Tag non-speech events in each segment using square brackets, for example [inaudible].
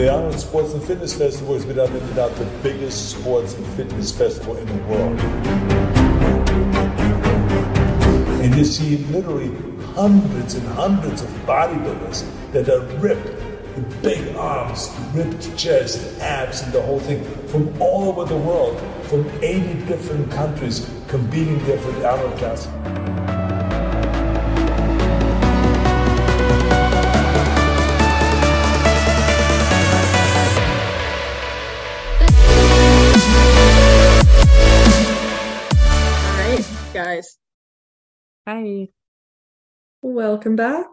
The Arnold Sports and Fitness Festival is without any doubt the biggest sports and fitness festival in the world. And you see literally hundreds and hundreds of bodybuilders that are ripped with big arms, ripped chest, abs, and the whole thing from all over the world, from 80 different countries competing there for the Arnold classes. Hi. Welcome back.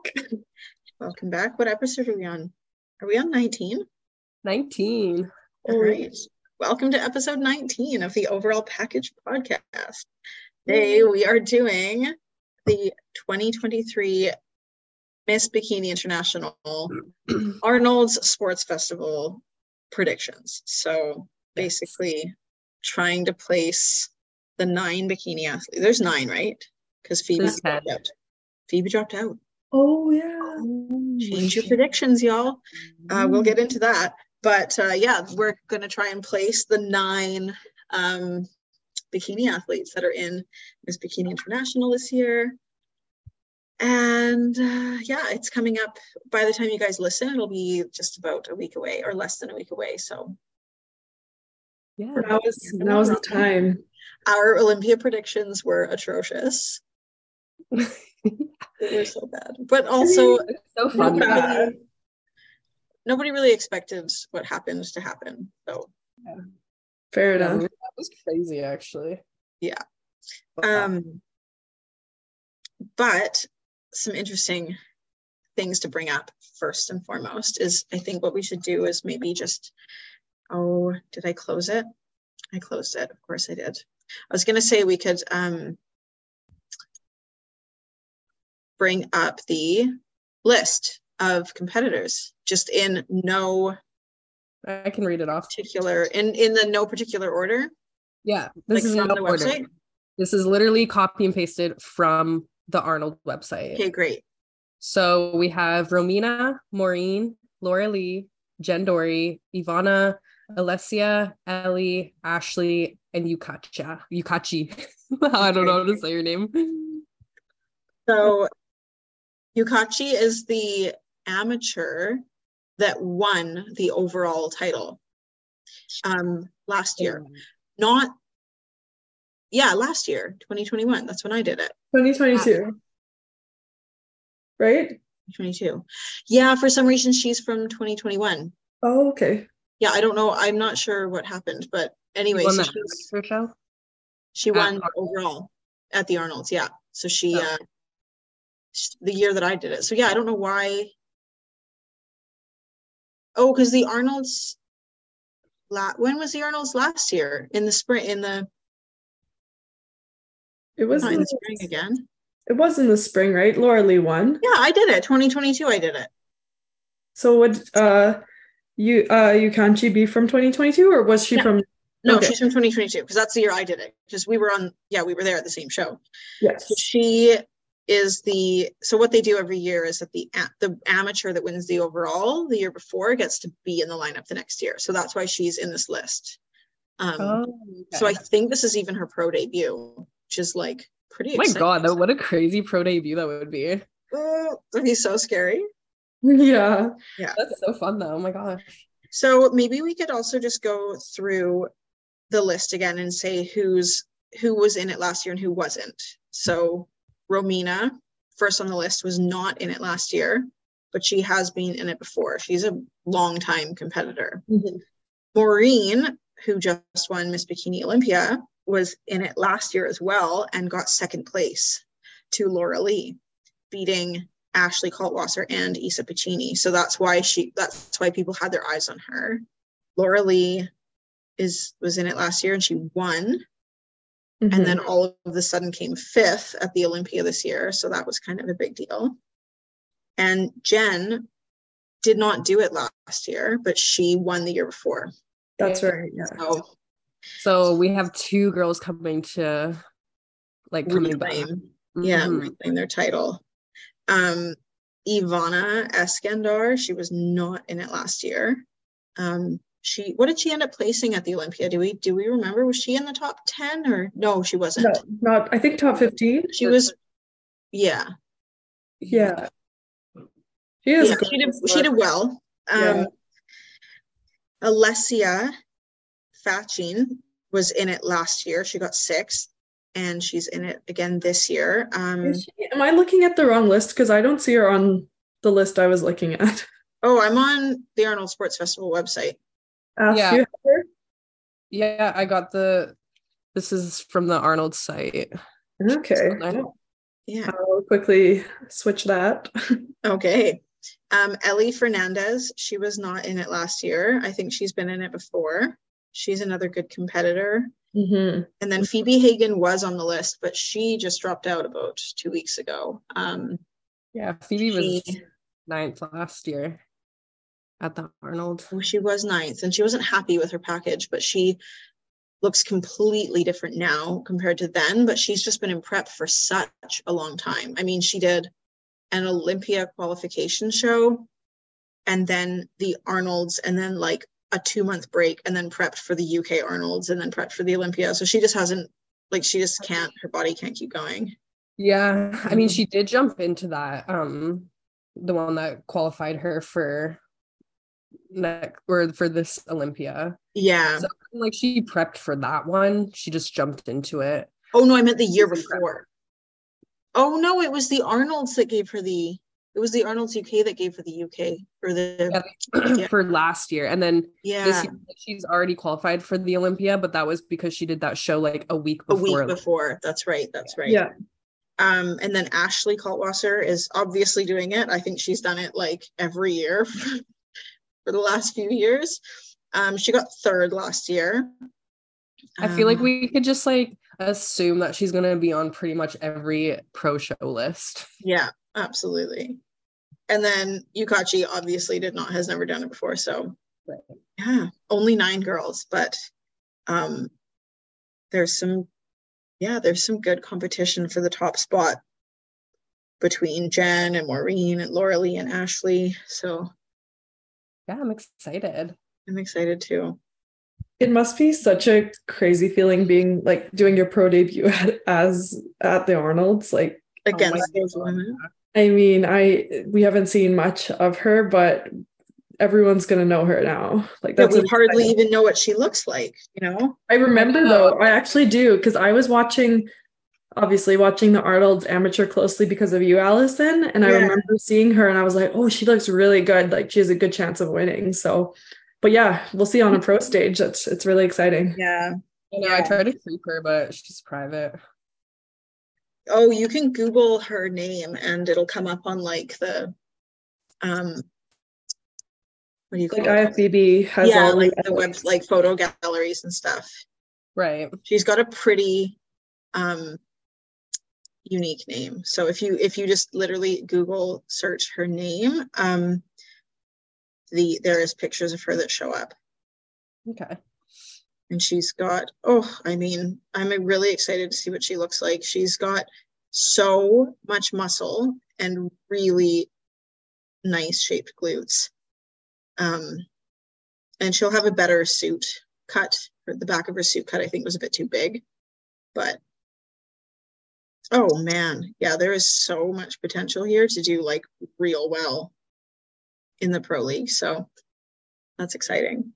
welcome back. What episode are we on? Are we on 19? 19. All right. Welcome to episode 19 of the Overall Package podcast. Today we are doing the 2023 Miss Bikini International [clears throat] Arnold's Sports Festival predictions. So basically trying to place the nine bikini athletes. There's nine, right? Because Phoebe dropped out. Phoebe dropped out. Oh yeah. Change your predictions, y'all. Uh, we'll get into that. But uh, yeah, we're going to try and place the nine um, bikini athletes that are in Miss Bikini International this year. And uh, yeah, it's coming up. By the time you guys listen, it'll be just about a week away or less than a week away. So Yeah. Now is now is the time. our Olympia predictions were atrocious. They were so bad. But also, [laughs] so Not fun. bad. nobody really expected what happened to happen. So yeah. Fair Yeah, enough. that was crazy, actually. Yeah. Um, but some interesting things to bring up first and foremost is I think what we should do is maybe just, oh, did I close it? I closed it. Of course I did. I was going to say we could um, bring up the list of competitors just in no I can read it off. particular in in the no particular order Yeah. This like is from no the order. website This is literally copy and pasted from the Arnold website. okay great So we have Romina, Maureen, Lauralie, Jen Dorie, Ivana, Alessia, Ellie, Ashley, and Yukacha. Yukachi. [laughs] I don't know how to say your name. So Yukachi is the amateur that won the overall title um last year. Not yeah, last year, 2021. That's when I did it. 2022. Right? 22. Yeah, for some reason she's from 2021. Oh, okay. Yeah, I don't know. I'm not sure what happened, but anyway, Won so that she's, show? she won Arnold's. overall at the Arnold's. Yeah. So she Oh. uh sh- the year that I did it. So yeah, I don't know why. Oh, because the Arnold's la- when was the Arnold's last year? In the spring in the It was in in the spring again. it was in the spring, right? Lauralie won. Yeah, I did it. 2022 I did it. So would uh you uh Yukanchi be from 2022 or was she Yeah. from No, Okay. she's from 2022 because that's the year I did it. Because we were on, yeah, we were there at the same show. yes. So she is the so what they do every year is that the the amateur that wins the overall the year before gets to be in the lineup the next year. So that's why she's in this list. Um, Oh, So I think this is even her pro debut, which is like pretty. Oh my god, that, what a crazy pro debut that would be. Oh, that'd be so scary. [laughs] Yeah, yeah. That's so fun though. Oh my gosh. So maybe we could also just go through the list again and say who's who was in it last year and who wasn't. So Romina, first on the list, was not in it last year, but she has been in it before. She's a longtime competitor. Mhm. Maureen, who just won Miss Bikini Olympia, was in it last year as well and got second place to Lauralie, beating Ashley Kaltwasser and Isa Piccini. So that's why she that's why people had their eyes on her. Lauralie is was in it last year and she won Mhm. and then all of a sudden came fifth at the Olympia this year. So that was kind of a big deal. And Jen did not do it last year, but she won the year before. that's right. Yeah. So So we have two girls coming to like coming back. reclaim, yeah, Mhm. reclaim their title. Um, Ivana Eskandar, she was not in it last year. Um, she what did she end up placing at the Olympia? Do we do we remember? Was she in the top 10 or no, she wasn't. No, not I think top 15. She was yeah. Yeah. She is yeah, she did she did well. Um Yeah. Alessia Fatchin was in it last year. She got sixth and she's in it again this year. Um she- am I looking at the wrong list? Because I don't see her on the list I was looking at. oh, I'm on the Arnold Sports Festival website. Ash, Yeah. you have? Yeah, I got the. This is from the Arnold site. Okay. Yeah. I'll quickly switch that. [laughs] Okay. Um, Ellie Fernandez, she was not in it last year. I think she's been in it before. She's another good competitor. hmm And then Phoebe Hagen was on the list, but she just dropped out about two weeks ago. Um, Yeah, Phoebe was ninth last year at the Arnold. oh, she was ninth and she wasn't happy with her package, but she looks completely different now compared to then. But she's just been in prep for such a long time. I mean, she did an Olympia qualification show and then the Arnolds and then like a two month break and then prepped for the UK Arnolds and then prepped for the Olympia. So she just hasn't like she just can't her body can't keep going. Yeah, I mean, she did jump into that. Um, the one that qualified her for next or for this Olympia. Yeah. So like she prepped for that one. She just jumped into it. Oh no, I meant the year before. Oh no, it was the Arnolds that gave her the it was the Arnolds UK that gave her the UK or the [clears throat] Yeah. for last year, and then yeah, this year she's already qualified for the Olympia, but that was because she did that show like a week before. a before. week before. That's right. That's right. Yeah. Um, and then Ashley Kaltwasser is obviously doing it. I think she's done it like every year [laughs] for the last few years. Um, she got third last year. I feel like Um, we could just like assume that she's gonna be on pretty much every pro show list. Yeah, absolutely. And then Yukachi obviously did not has never done it before, so Right. yeah, only nine girls, but um there's some yeah, there's some good competition for the top spot between Jen and Maureen and Lauralie and Ashley. So Yeah, I'm excited. I'm excited too. It must be such a crazy feeling being like doing your pro debut [laughs] at, as at the Arnold's. Like, oh Against my those women. I mean, I we haven't seen much of her, but everyone's gonna know her now. Like That that's we hardly even know what she looks like, you know? I remember though, I actually do because I was watching, obviously watching the Arnold's amateur closely because of you, Allison, and I remember seeing her and I was like, oh, she looks really good. Like she has a good chance of winning. So, but yeah, we'll see on a pro stage. That's it's really exciting. Yeah. I know I tried to creep her, but she's private. Oh, you can Google her name and it'll come up on like the um what do you call Like it? IFBB has yeah, all like the the web like photo galleries and stuff. Right. She's got a pretty um unique name. So if you if you just literally Google search her name, um the there is pictures of her that show up. Okay. and she's got oh i mean i'm really excited to see what she looks like she's got so much muscle and really nice shaped glutes um and she'll have a better suit cut the back of her suit cut i think was a bit too big but oh man yeah there is so much potential here to do like real well in the pro league so that's exciting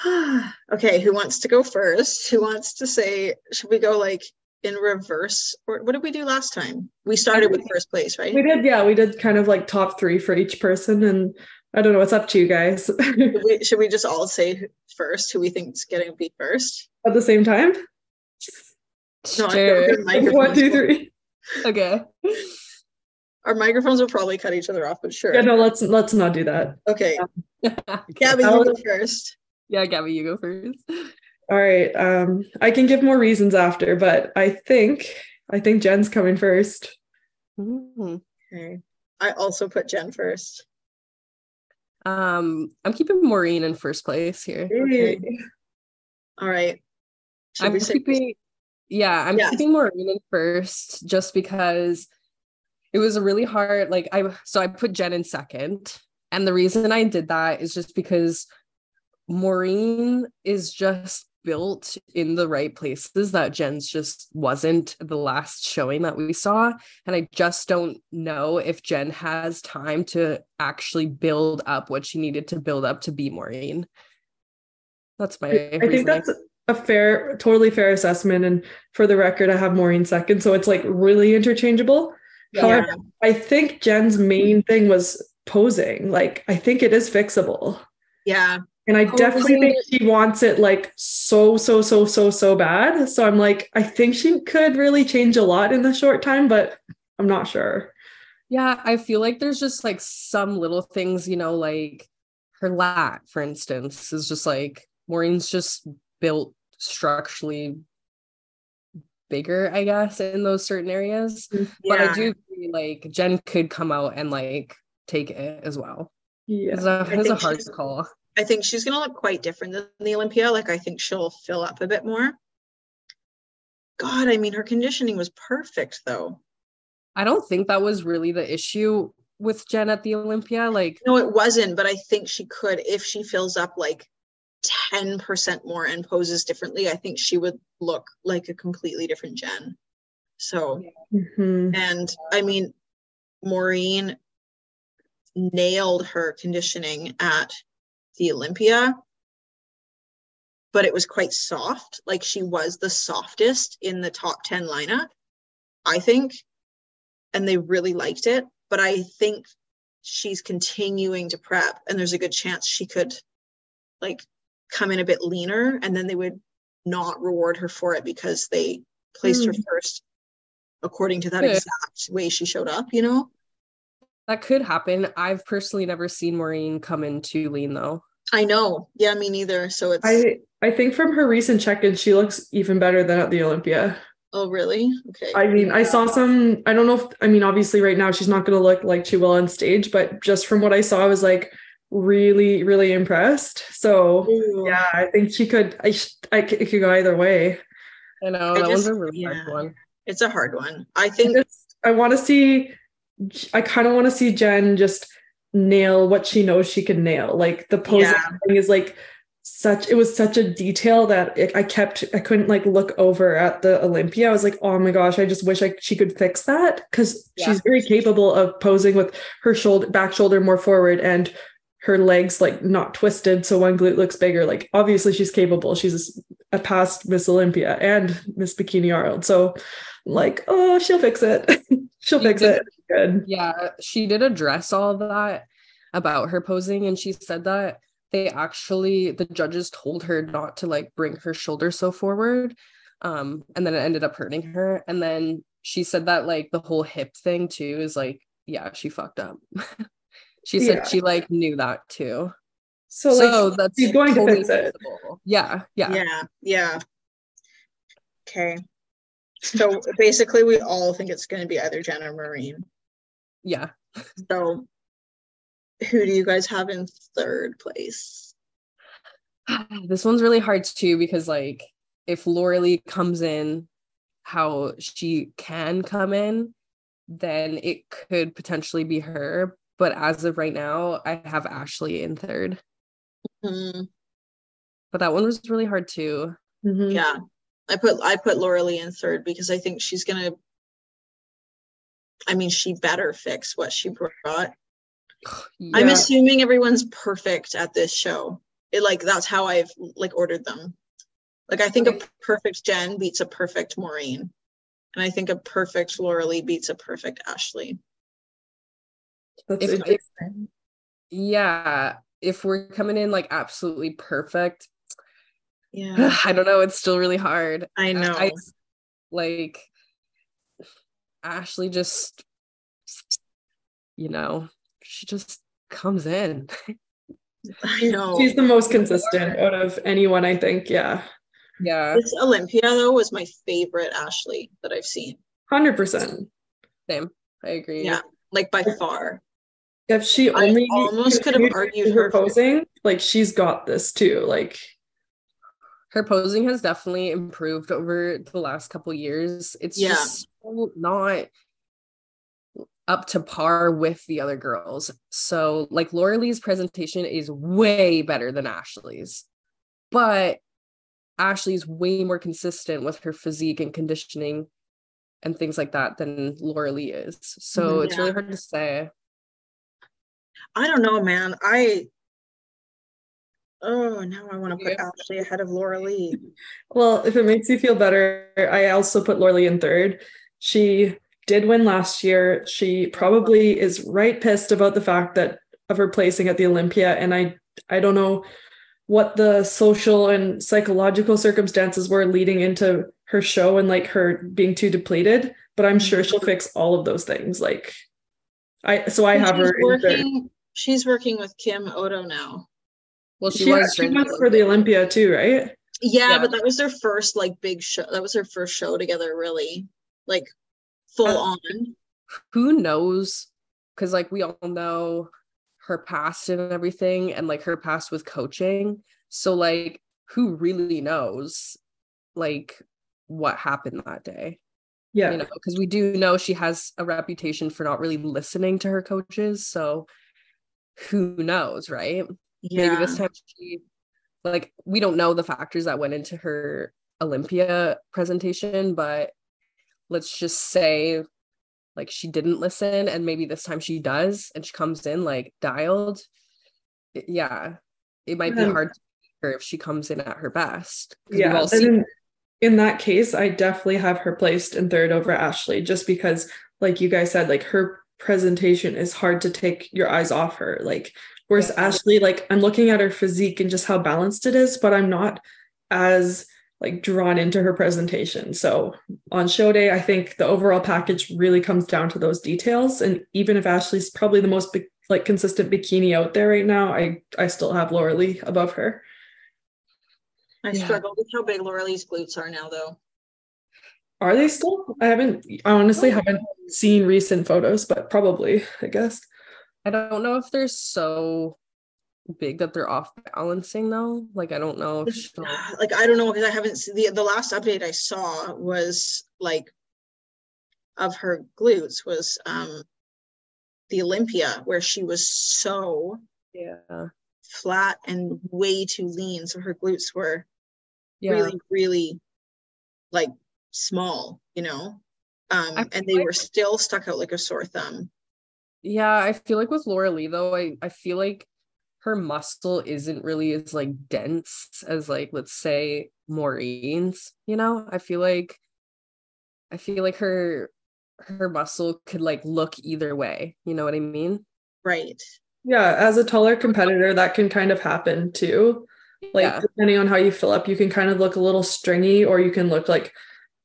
[sighs] okay, who wants to go first? Who wants to say, should we go like in reverse? Or what did we do last time? We started with first place, right? We did, yeah, we did kind of like top three for each person, and I don't know what's up to you guys Should we, should we just all say first who we think is getting to be first? at the same time. No, Sure. don't think [laughs] microphones One, two, will- three. Okay. Our microphones will probably cut each other off, but sure. Yeah, no, let's let's not do that. Okay, okay. [laughs] Gabby, you go first. Yeah, Gabby, you go first. All right. Um, I can give more reasons after, but I think I think Jen's coming first. Mhm. Okay. I also put Jen first. Um, I'm keeping Maureen in first place here. Okay. All right. Should I'm we say- keeping, yeah, I'm Yeah. keeping Maureen in first just because it was a really hard. Like I, so I put Jen in second, And the reason I did that is just because Maureen is just built in the right places that Jen's just wasn't the last showing that we saw. And I just don't know if Jen has time to actually build up what she needed to build up to be Maureen. That's my I think that's a fair, totally fair assessment. And for the record, I have Maureen second. So it's like really interchangeable. Yeah. However, I think Jen's main mm-hmm. thing was posing. Like, I think it is fixable. Yeah. And I Posing- definitely think she wants it like so, so, so, so, so bad. So I'm like, I think she could really change a lot in the short time, but I'm not sure. Yeah, I feel like there's just like some little things, you know, like her lat, for instance, is just like Maureen's just built structurally bigger, I guess, in those certain areas. But I do agree, like Jen could come out and like take it as well. Yeah. It's a, it's a hard call. I think she's gonna look quite different than the Olympia. Like I think she'll fill up a bit more. God, I mean, her conditioning was perfect though. I don't think that was really the issue with Jen at the Olympia. Like, No, it wasn't, but I think she could if she fills up like 10% more and poses differently. I think she would look like a completely different Jen. So, Mhm. and I mean, Maureen nailed her conditioning at the Olympia, but it was quite soft. Like she was the softest in the top 10 lineup, I think. And they really liked it. But I think she's continuing to prep, and there's a good chance she could like come in a bit leaner and then they would not reward her for it because they placed her hmm. first according to that Good. exact way she showed up, you know? that could happen. I've personally never seen Maureen come in too lean though. I know. Yeah, me neither. So it's I I think from her recent check-in, she looks even better than at the Olympia. oh really? Okay. I mean, I saw some. I don't know if I mean, obviously, right now she's not going to look like she will on stage, but just from what I saw, I was like really, really impressed. So Ooh. yeah, I think she could. I sh- I c- it could go either way. I know I that one's a really yeah. hard one. It's a hard one. I I think just I want to see. I kind of want to see Jen just nail what she knows she can nail. Like the posing Yeah. thing is like such. It was such a detail that it, I kept. I couldn't like look over at the Olympia. I was like, oh my gosh, I just wish I she could fix that because Yeah. she's very capable of posing with her shoulder back shoulder more forward and her legs like not twisted so one glute looks bigger. Like obviously she's capable. She's a past miss olympia and miss bikini world so like oh she'll fix it. [laughs] She'll She fix did- it. Good. Yeah, she did address all that about her posing, and she said that they actually the judges told her not to like bring her shoulder so forward, um, and then it ended up hurting her. And then she said that like the whole hip thing too is like, yeah, she fucked up. [laughs] she said Yeah. she like knew that too. so So, like that's she's going to totally fix it. feasible. Yeah, yeah, yeah, yeah. Okay. So basically we all think it's gonna be either Jen or Maureen. yeah. So who do you guys have in third place? [sighs] this one's really hard too because like if Lauralie comes in how she can come in, then it could potentially be her. But as of right now, I have Ashley in third. Hmm, But that one was really hard too. Mhm. yeah. I put I put Lauralie in third because I think she's gonna I mean she better fix what she brought. [sighs] I'm assuming everyone's perfect at this show. It like that's how I've like ordered them. Like I think a perfect Jen beats a perfect Maureen. And I think a perfect Lauralie beats a perfect Ashley. That's If- if- yeah, if we're coming in like absolutely perfect, Yeah. [sighs] I don't know. It's still really hard. I know. I like Ashley just you know, she just comes in. I know. she's the most consistent out of anyone i think yeah yeah. This Olympia though was my favorite Ashley that I've seen. 100% Same. I agree. Yeah. Like by far. If she only I almost could have argued her her- posing like she's got this too like Her posing has definitely improved over the last couple years. It's Yeah. just so not up to par with the other girls. So like Lauralie's presentation is way better than Ashley's. But Ashley's way more consistent with her physique and conditioning and things like that than Lauralie is. So yeah. it's really hard to say. I don't know, man. I oh now I want to put yes. Ashley ahead of Laura Lee. [laughs] Well, if it makes you feel better, I also put Lauralie in third. She did win last year. She probably is right pissed about the fact that of her placing at the Olympia. And I I don't know what the social and psychological circumstances were leading into her show and like her being too depleted but i'm sure she'll mm-hmm. fix all of those things like i so i and have her working she's working with kim Oddo now. Well she, she was she went for the olympia too right? Yeah, yeah, but that was their first like big show that was their first show together really like full uh, on. who knows? Because like we all know her past and everything and like her past with coaching. So like who really knows like what happened that day. Yeah. You know, because we do know she has a reputation for not really listening to her coaches. So who knows, right? Yeah. Maybe this time she like we don't know the factors that went into her Olympia presentation, but let's just say like she didn't listen and maybe this time she does and she comes in like dialed. Yeah. It might be hard to her if she comes in at her best. Yeah. In that case, I definitely have her placed in third over Ashley, just because, like you guys said, like her presentation is hard to take your eyes off her. Like, whereas yeah. Ashley, like I'm looking at her physique and just how balanced it is, but I'm not as like drawn into her presentation. So on show day, I think the overall package really comes down to those details. And even if Ashley's probably the most like consistent bikini out there right now, I I still have Lauralie above her. I yeah. struggle with how big Lauralie's glutes are now, though. Are they still? I haven't. I honestly haven't seen recent photos, but probably. I guess. I don't know if they're so big that they're off balancing though. Like I don't know if she'll... [sighs] like I don't know because I haven't seen the the last update I saw was like of her glutes was um the Olympia where she was so yeah flat and way too lean. So her glutes were yeah. really, really like small, you know? Um, and they like, were still stuck out like a sore thumb. Yeah, I feel like with Lauralie though, I, I feel like her muscle isn't really as like dense as like let's say Maureen's, you know? I feel like I feel like her her muscle could like look either way. You know what I mean? Right. Yeah, as a taller competitor, that can kind of happen too. Like yeah. depending on how you fill up, you can kind of look a little stringy, or you can look like,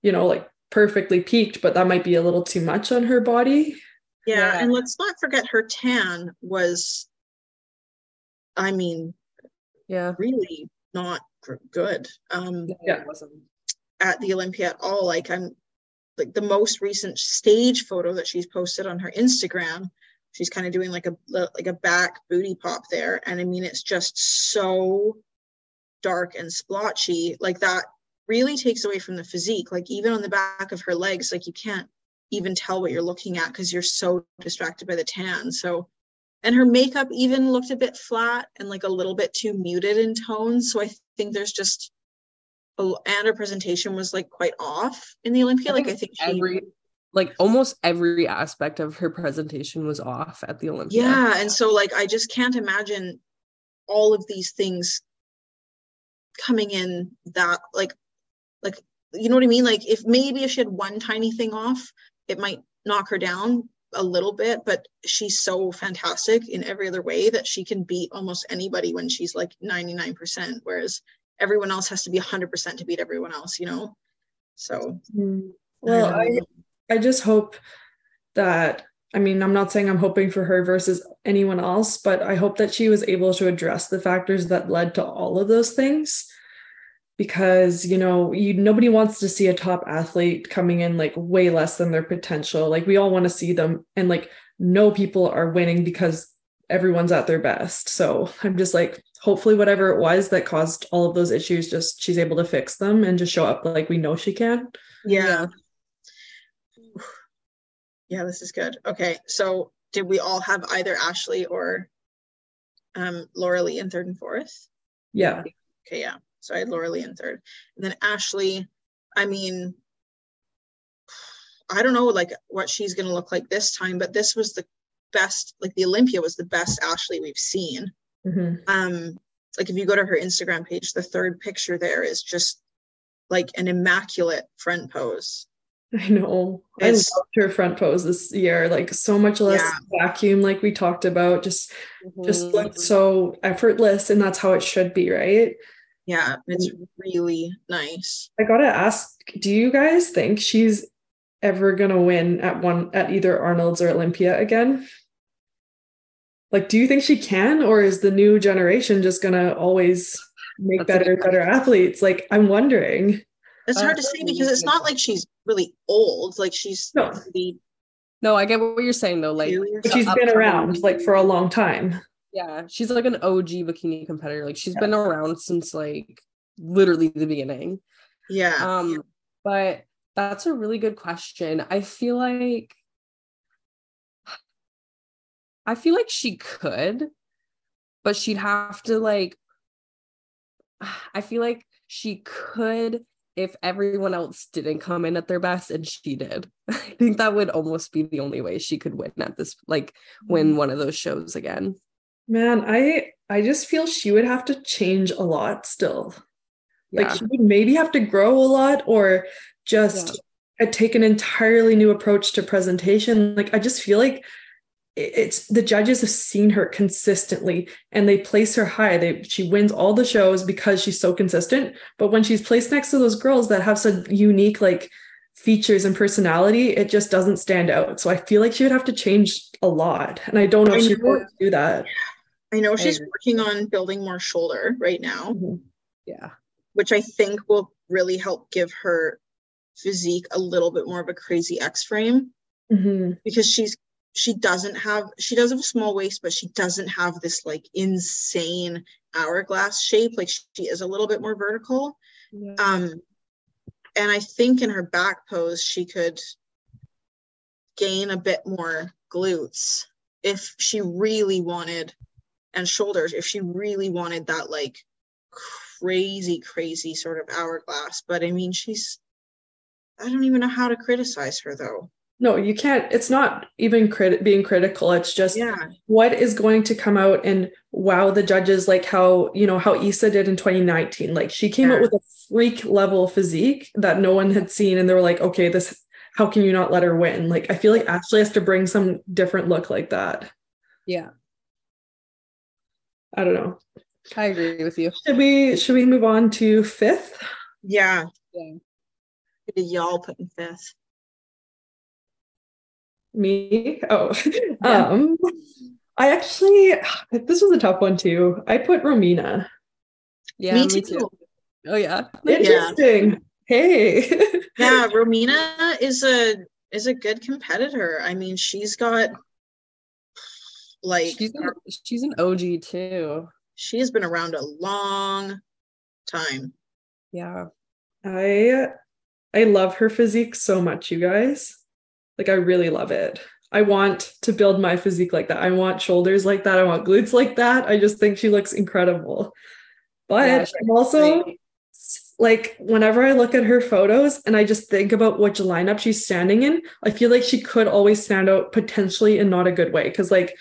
you know, like perfectly peaked, but that might be a little too much on her body. Yeah, yeah. and let's not forget her tan was, I mean, yeah, really not good. Um, yeah, at the Olympia at all. Like I'm, like the most recent stage photo that she's posted on her Instagram she's kind of doing like a like a back booty pop there and i mean it's just so dark and splotchy like that really takes away from the physique like even on the back of her legs like you can't even tell what you're looking at because you're so distracted by the tan so and her makeup even looked a bit flat and like a little bit too muted in tone so i think there's just and her presentation was like quite off in the olympia I like i think she, every like almost every aspect of her presentation was off at the Olympics. Yeah, and so like I just can't imagine all of these things coming in that like like you know what I mean? Like if maybe if she had one tiny thing off, it might knock her down a little bit, but she's so fantastic in every other way that she can beat almost anybody when she's like 99%, whereas everyone else has to be 100% to beat everyone else, you know? So, mm. well, I, I just hope that I mean, I'm not saying I'm hoping for her versus anyone else, but I hope that she was able to address the factors that led to all of those things. Because, you know, you nobody wants to see a top athlete coming in like way less than their potential. Like we all want to see them and like no people are winning because everyone's at their best. So I'm just like, hopefully whatever it was that caused all of those issues, just she's able to fix them and just show up like we know she can. Yeah. Yeah, this is good. Okay, so did we all have either Ashley or um Lauralie in third and fourth? Yeah. Okay, yeah. So I had Lauralie in third. And then Ashley, I mean, I don't know like what she's gonna look like this time, but this was the best, like the Olympia was the best Ashley we've seen. Mhm. Um, like if you go to her Instagram page, the third picture there is just like an immaculate front pose. [laughs] I know. I It's- loved her front pose this year. Like so much less Yeah. vacuum, like we talked about. Just just Mhm. looked so effortless, and that's how it should be, right? Yeah, it's really nice. I gotta ask, do you guys think she's ever gonna win at one at either Arnold's or Olympia again? Like, do you think she can, or is the new generation just gonna always make That's better, better athletes? Like, I'm wondering. It's hard to Uh, say because it's not like she's really old. Like she's No. pretty No, I get what you're saying though. Like, new or But she's something. been around like for a long time. yeah, she's like an OG bikini competitor. Like, she's been around since like literally the beginning. Yeah. Um, but that's a really good question. I feel like [sighs] I feel like she could, but she'd have to like [sighs] I feel like she could if everyone else didn't come in at their best and she did. [laughs] I think that would almost be the only way she could win at this like win one of those shows again. Man, I I just feel she would have to change a lot still. Yeah. Like she would maybe have to grow a lot or just uh, take an entirely new approach to presentation. Like I just feel like it's the judges have seen her consistently and they place her high. They she wins all the shows because she's so consistent. But when she's placed next to those girls that have such unique like features and personality, it just doesn't stand out. So I feel like she would have to change a lot. And I don't know I if going to do that. I know she's agree. working on building more shoulder right now, Yeah. which I think will really help give her physique a little bit more of a crazy X frame Mhm. because she's she doesn't have she does have a small waist, but she doesn't have this like insane hourglass shape. Like she is a little bit more vertical. Um, and I think in her back pose, she could gain a bit more glutes if she really wanted, and shoulders if she really wanted that like crazy, crazy sort of hourglass. But I mean, she's, I don't even know how to criticize her though. No, you can't. It's not even crit- being critical. It's just Yeah. what is going to come out and wow the judges, like how, you know, how isa did in 2019. Like she came Yeah. out with a freak level physique that no one had seen. And they were like, okay, this, how can you not let her win? Like, I feel like Ashley has to bring some different look like that. Yeah. I don't know. I agree with you. Should we, should we move on to fifth? Yeah. Yeah. Did y'all put in fifth? Me? Oh, Yeah. um, I actually, this was a tough one too. I put Romina. Yeah, Me me, too. too. Oh yeah. Interesting. Hey. Yeah, Romina is a is a good competitor. I mean, she's got like She's an, she's an OG too. she has been around a long time. Yeah. I I love her physique so much, you guys. Like I really love it. I want to build my physique like that. I want shoulders like that. I want glutes like that. I just think she looks incredible. But Yeah, I'm also great. like whenever I look at her photos and I just think about which lineup she's standing in, I feel like she could always stand out potentially in not a good way. Cause like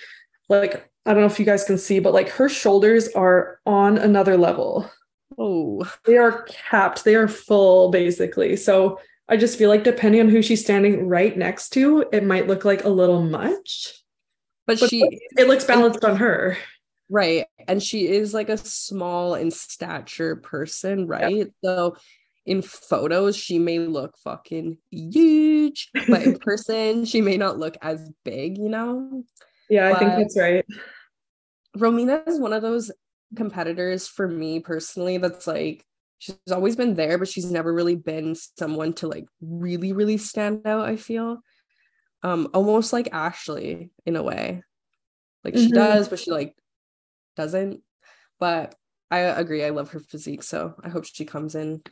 like I don't know if you guys can see, but like her shoulders are on another level Oh, they are capped they are full basically so i just feel like depending on who she's standing right next to it might look like a little much but, but she it looks balanced on her right, and she is like a small in stature person, right? So in photos she may look fucking huge, but in [laughs] person she may not look as big, you know? yeah i think that's right Romina is one of those competitors for me personally that's like she's always been there but she's never really been someone to like really really stand out i feel um almost like ashley in a way like she Mhm. does but she like doesn't but i agree i love her physique so i hope she comes in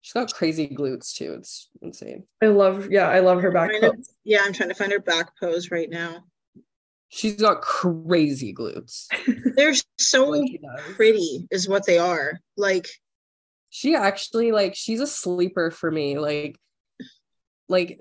She's got crazy glutes too. It's insane. I love, yeah, I love her back Kind of- pose. Yeah, I'm trying to find her back pose right now. She's got crazy glutes. They're so Like pretty, is what they are. Like, She actually like she's a sleeper for me. Like, like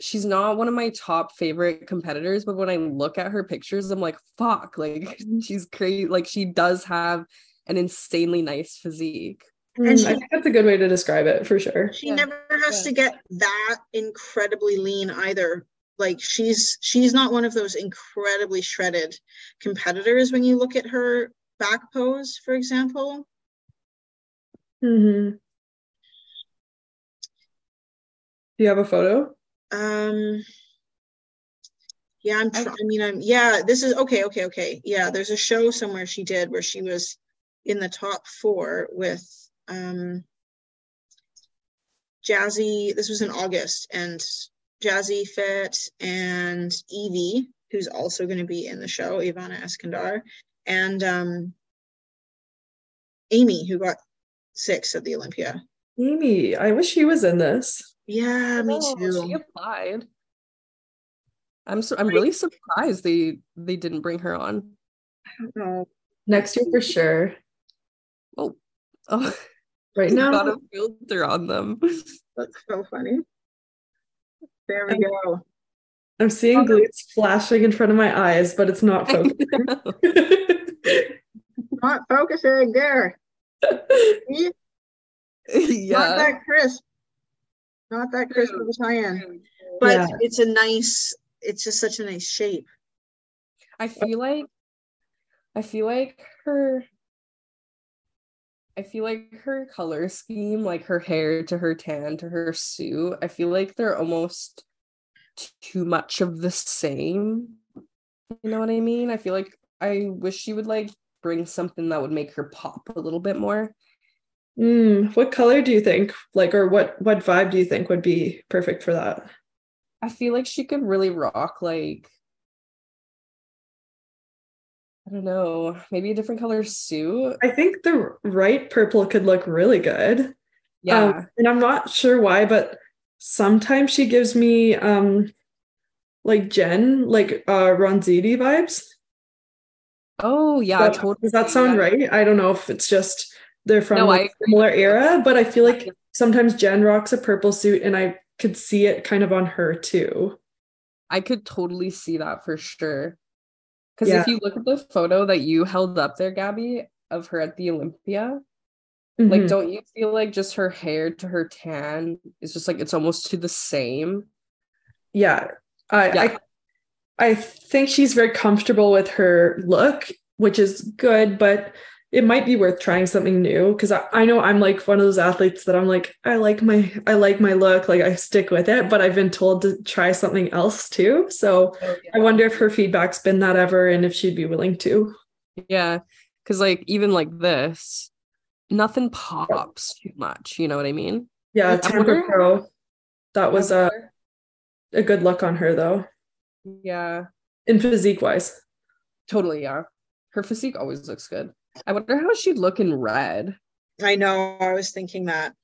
she's not one of my top favorite competitors, but when I look at her pictures, I'm like, fuck, like [laughs] she's crazy. Like she does have an insanely nice physique. And Mm, she- I think that's a good way to describe it for sure. she Yeah, never has yeah. to get that incredibly lean either. Like she's she's not one of those incredibly shredded competitors when you look at her back pose, for example. Hmm Do you have a photo? Um yeah, I'm I- I mean I'm yeah, this is okay, okay, okay. Yeah, there's a show somewhere she did where she was in the top 4 with um Jazzy, this was in August and Jazzy Fit and Evie, who's also going to be in the show, Ivana Eskandar, and um Amy, who got 6 at the Olympia. Amy, I wish she was in this. Yeah, me Oh, too. She applied. I'm so I'm really surprised they they didn't bring her on. No. Next year for sure. Oh, oh. [laughs] Right now, got a filter on them. [laughs] That's so funny. There we go. I'm seeing glutes flashing in front of my eyes, but it's not [laughs] focusing. Not focusing there. See? [laughs] Not that crisp. Not that crisp of a tie-in. But Yeah. it's a nice, it's just such a nice shape. I feel like I feel like her I feel like her color scheme, like her hair to her tan to her suit, I feel like they're almost too much of the same. You know what I mean? I feel like I wish she would like bring something that would make her pop a little bit more. Mm, what color do you think? Like, or what what vibe do you think would be perfect for that? I feel like she could really rock like I don't know, maybe a different color suit. I think the right purple could look really good. Yeah. Um, and I'm not sure why, but sometimes she gives me um like Jen, like uh Ronzitti vibes. Oh yeah, That- totally. Does that sound yeah. right? I don't know if it's just they're from No, agree similar era, but I feel like sometimes Jen rocks a purple suit and I could see it kind of on her too. I could totally see that for sure. Because Yeah. if you look at the photo that you held up there, Gabby, of her at the Olympia, Mhm. like, don't you feel like just her hair to her tan is just like it's almost to the same? yeah. I, Yeah. I I think she's very comfortable with her look, which is good, but it might be worth trying something new because I, I know I'm like one of those athletes that I'm like, I like my I like my look, like I stick with it, but I've been told to try something else too. So oh, I wonder if her feedback's been that ever and if she'd be willing to. Yeah. Because, like, even like this, nothing pops too much. You know what I mean? Yeah, Tampa Pro. That was a, a good look on her though, yeah, in physique wise. totally. Yeah. Her physique always looks good. I wonder how she'd look in red. I know, I was thinking that.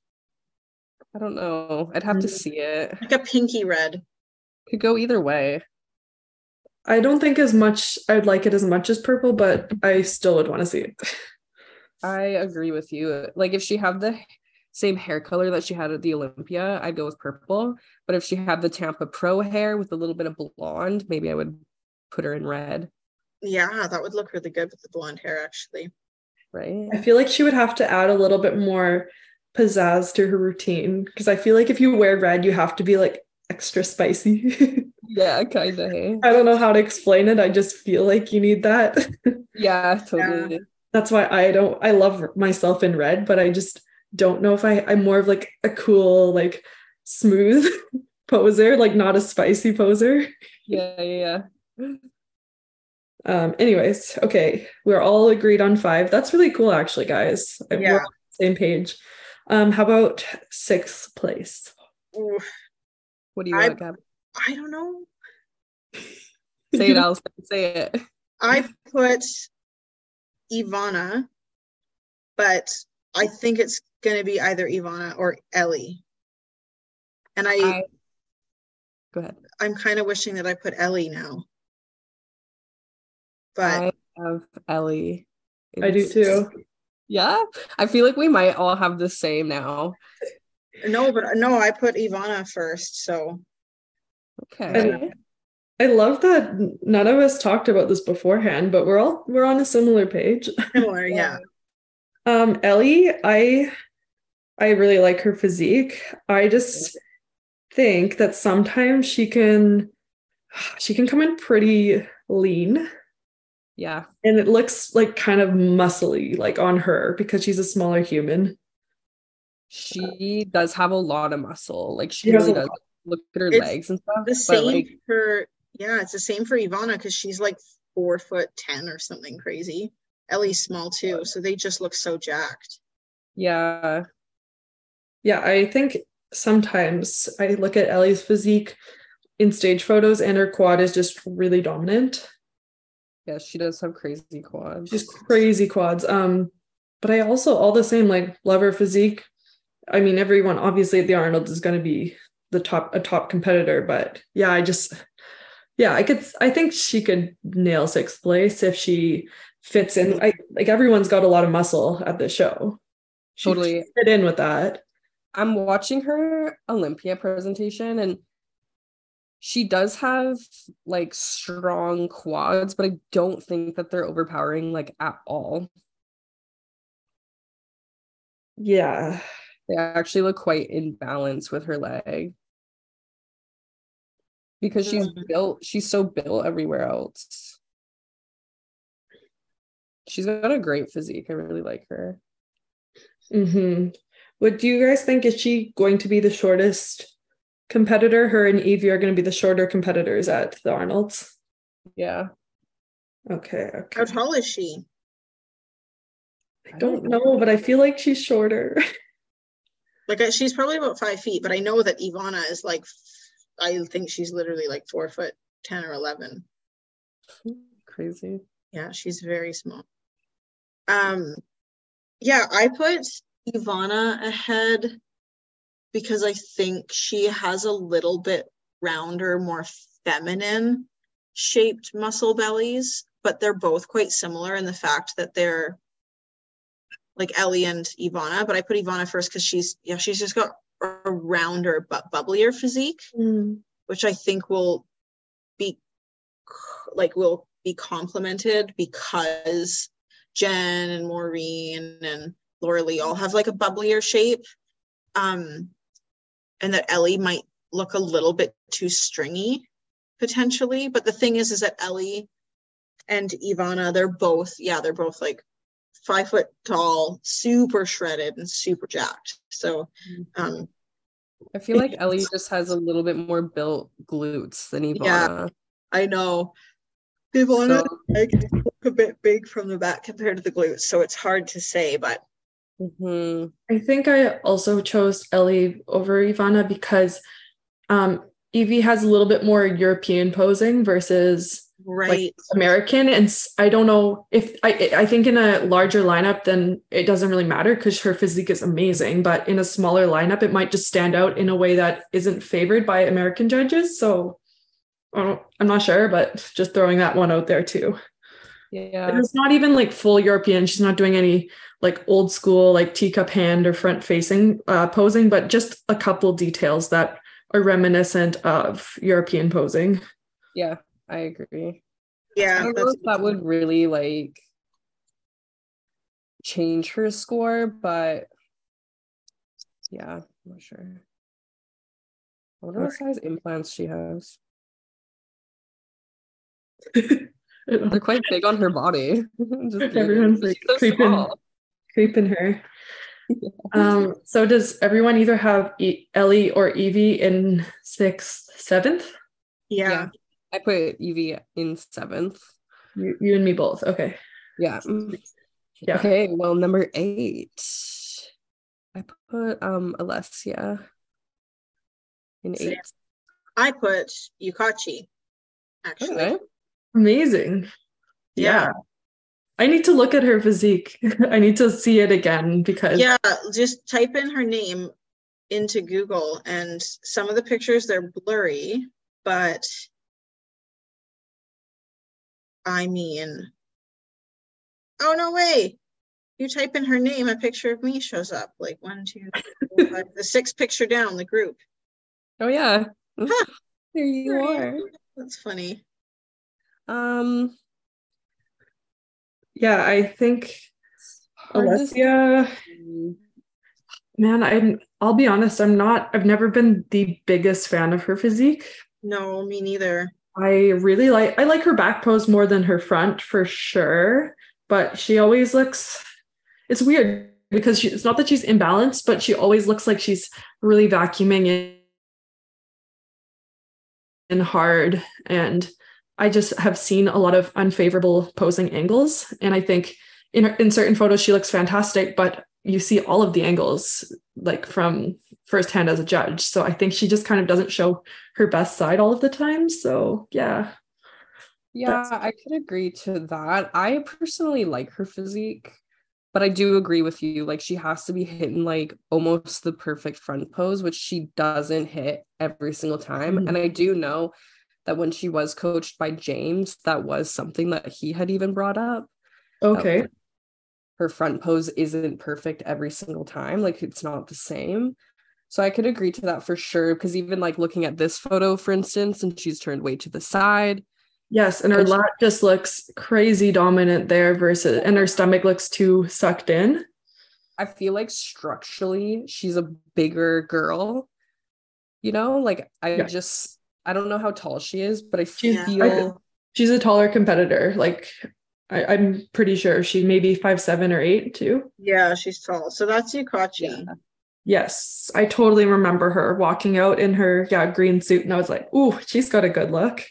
I don't know. I'd have to Mm. see it. Like a pinky red. Could go either way. I don't think as much I'd like it as much as purple, but I still would want to see it. [laughs] I agree with you. Like if she had the same hair color that she had at the Olympia, I'd go with purple. But if she had the Tampa Pro hair with a little bit of blonde, maybe I would put her in red, Yeah, that would look really good with the blonde hair, actually. right? I feel like she would have to add a little bit more pizzazz to her routine because I feel like if you wear red, you have to be like extra spicy. [laughs] Yeah, kind of. Hey? I don't know how to explain it. I just feel like you need that. [laughs] Yeah, totally. That's why I don't, I love myself in red, but I just don't know if I, I'm more of like a cool, like smooth [laughs] poser, like not a spicy poser. Yeah, yeah, yeah. Um, anyways, okay, we're all agreed on five. That's really cool, actually, guys. We're Yeah. on the same page. Um, how about sixth place? Oof, What do you I- want, Gab? I don't know. [laughs] Say it, Allison. Say it. I put Ivana, but I think it's gonna be either Ivana or Ellie. And I, I go ahead. I'm kind of wishing that I put Ellie now. But I have Ellie. I do too. Yeah. I feel like we might all have the same now. no, but no, I put Ivana first. So Okay. I love that none of us talked about this beforehand, but we're all we're on a similar page. similar, yeah. [laughs] Um, Ellie, I I really like her physique. I just think that sometimes she can she can come in pretty lean Yeah. and it looks like kind of muscly like on her because she's a smaller human. She does have a lot of muscle. Like she She really a does. Look at her It's legs and stuff. The same like, for yeah, it's the same for Ivana because she's like four foot ten or something crazy. Ellie's small too, so they just look so jacked. yeah. Yeah, I think sometimes I look at Ellie's physique in stage photos and her quad is just really dominant. Yeah, she does have crazy quads. Just crazy quads. Um, but I also all the same like love her physique. I mean, everyone obviously at the Arnold is going to be the top a top competitor, but yeah, I just yeah, I could I think she could nail sixth place if she fits in. I like everyone's got a lot of muscle at the show. She Totally. fit in with that. I'm watching her Olympia presentation and she does have like strong quads, but I don't think that they're overpowering like at all. Yeah. They actually look quite in balance with her leg. Because she's Mhm. built, she's so built everywhere else. She's got a great physique. I really like her. hmm What do you guys think? Is she going to be the shortest competitor? Her and Evie are going to be the shorter competitors at the Arnold's. Yeah. Okay. Okay. How tall is she? I don't know, but I feel like she's shorter. [laughs] Like she's probably about five feet, but I know that Ivana is like, I think she's literally like four foot ten or eleven. Crazy. Yeah, she's very small. Um, yeah, I put Ivana ahead because I think she has a little bit rounder, more feminine shaped muscle bellies, but they're both quite similar in the fact that they're like Ellie and Ivana. But I put Ivana first because she's yeah, she's just got a rounder but bubblier physique mm. which I think will be like will be complemented because Jen and Maureen and Lauralie all have like a bubblier shape. Um, and that Ellie might look a little bit too stringy potentially. But the thing is, is that Ellie and Ivana, they're both, yeah, they're both like five foot tall, super shredded and super jacked. So um I feel like Ellie just has a little bit more built glutes than Ivana. Yeah. I know. Ivana So- like, look a bit big from the back compared to the glutes, so it's hard to say, but Mhm. I think I also chose Ellie over Ivana because um, Evie has a little bit more European posing versus right. American, and I don't know if I I think in a larger lineup, then it doesn't really matter because her physique is amazing. But in a smaller lineup, it might just stand out in a way that isn't favored by American judges. So I'm not sure, but just throwing that one out there too. And Yeah. it's not even like full European. She's not doing any like old school like teacup hand or front facing uh, posing, but just a couple details that are reminiscent of European posing. Yeah, I agree. Yeah, don't that's that would really like change her score, but yeah, I'm not sure. I wonder what size implants she has. [laughs] They're quite big on her body. [laughs] Just. Everyone's, like, so creeping. small. Creeping her. Um, so does everyone either have e- Ellie or Evie in sixth, seventh? yeah. Yeah. I put Evie in seventh. You, you and me both. Okay. Yeah. Yeah. Okay, well, number eight. I put um Alessia in Same. eight. I put Yukachi, actually. Okay. Amazing. Yeah. Yeah. I need to look at her physique. [laughs] I need to see it again because Yeah, just type in her name into Google and some of the pictures they're blurry, but I mean, oh no way. You type in her name, a picture of me shows up. Like one, two, three, four, five, [laughs] the sixth picture down the group. Oh yeah. Huh. There you There you are. That's funny. Um yeah, I think Alessia, man, I'm I'll be honest, I'm not I've never been the biggest fan of her physique. No, me neither. I really like I like her back pose more than her front for sure, but she always looks it's weird because she, it's not that she's imbalanced, but she always looks like she's really vacuuming in, in hard and I just have seen a lot of unfavorable posing angles and I think in in certain photos she looks fantastic, but you see all of the angles like from firsthand as a judge. So I think she just kind of doesn't show her best side all of the time. So yeah. Yeah, I could agree to that. I personally like her physique, but I do agree with you. Like she has to be hitting like almost the perfect front pose, which she doesn't hit every single time. Mhm. And I do know that when she was coached by James, that was something that he had even brought up. Okay. her front pose isn't perfect every single time. Like it's not the same. So I could agree to that for sure. Because even like looking at this photo, for instance, and she's turned way to the side. Yes, and her And lat just looks crazy dominant there versus and her stomach looks too sucked in. I feel like structurally she's a bigger girl. You know, like I Yeah. just I don't know how tall she is, but I She's- feel I- She's a taller competitor. Like I, I'm pretty sure she may be five seven or eight too. Yeah, she's tall. So that's Yukachi. Yeah. Yes, I totally remember her walking out in her yeah green suit, and I was like, "Ooh, she's got a good look."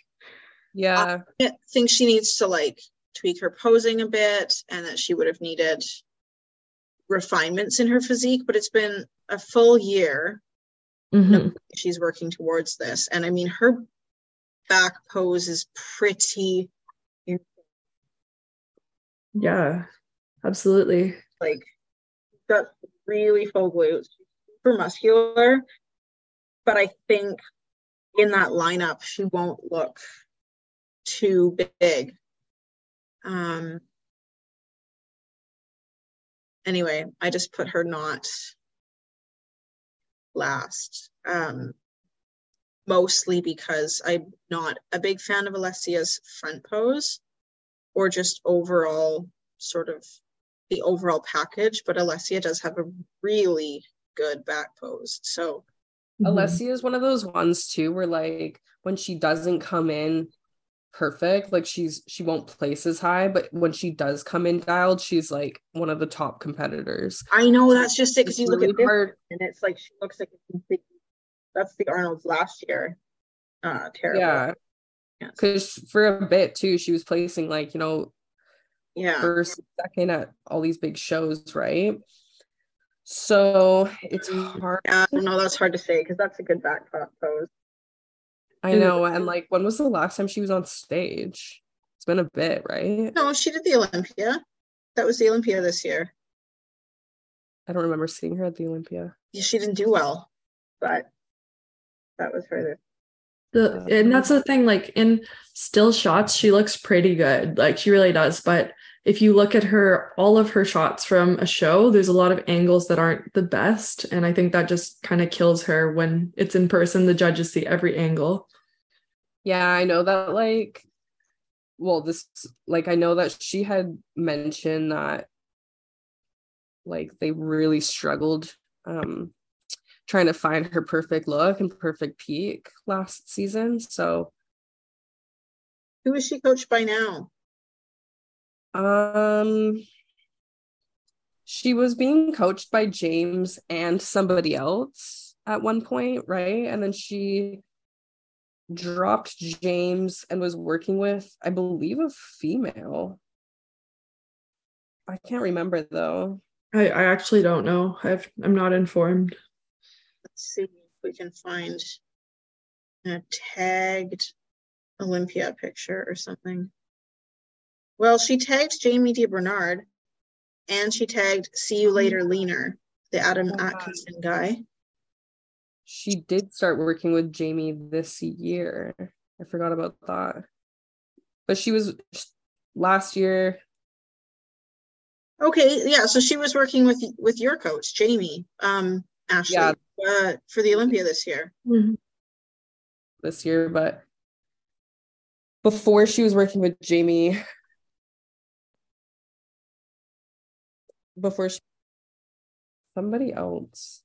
yeah, I think she needs to like tweak her posing a bit and that she would have needed refinements in her physique, but it's been a full year Mhm. she's working towards this. And I mean, her back pose is pretty Yeah, absolutely. like got really full glutes, super muscular. But I think in that lineup, she won't look too big. Um. Anyway, I just put her not last. Um. Mostly because I'm not a big fan of Alessia's front pose or just overall sort of the overall package, but Alessia does have a really good back pose. So Mhm. Alessia is one of those ones too where like when she doesn't come in perfect, like she's she won't place as high, but when she does come in dialed, she's like one of the top competitors. I know that's just it because you look at hard. and it's like she looks like a complete, that's the Arnold's last year. Uh terrible. Yeah. Yes. Because for a bit too, she was placing like, you know, Yeah. first, second at all these big shows, right? So it's hard. Yeah, know, that's hard to say because that's a good back po- pose. I know. And like, when was the last time she was on stage? It's been a bit, right? No, she did the Olympia. That was the Olympia this year. I don't remember seeing her at the Olympia. Yeah, she didn't do well, but that was her. The, and that's the thing, like in still shots, she looks pretty good. Like she really does. But if you look at her, all of her shots from a show, there's a lot of angles that aren't the best. And I think that just kind of kills her when it's in person. The judges see every angle. Yeah, I know that like well, this like I know that she had mentioned that like they really struggled um trying to find her perfect look and perfect peak last season. So Who is she coached by now? um she was being coached by James and somebody else at one point, right? And then she dropped James and was working with, I believe, a female. I can't remember though. I, I actually don't know. I've, I'm not informed. Let's see if we can find a tagged Olympia picture or something. Well, she tagged Jamie D. Bernard and she tagged See You Later oh Leaner, the Adam Oh, wow. Atkinson guy. She did start working with Jamie this year. I forgot about that. But she was last year. Okay, yeah. So she was working with with your coach, Jamie, um, Ashley, Yeah. uh, for the Olympia this year. Mhm. this year, but before she was working with Jamie, before she, somebody else,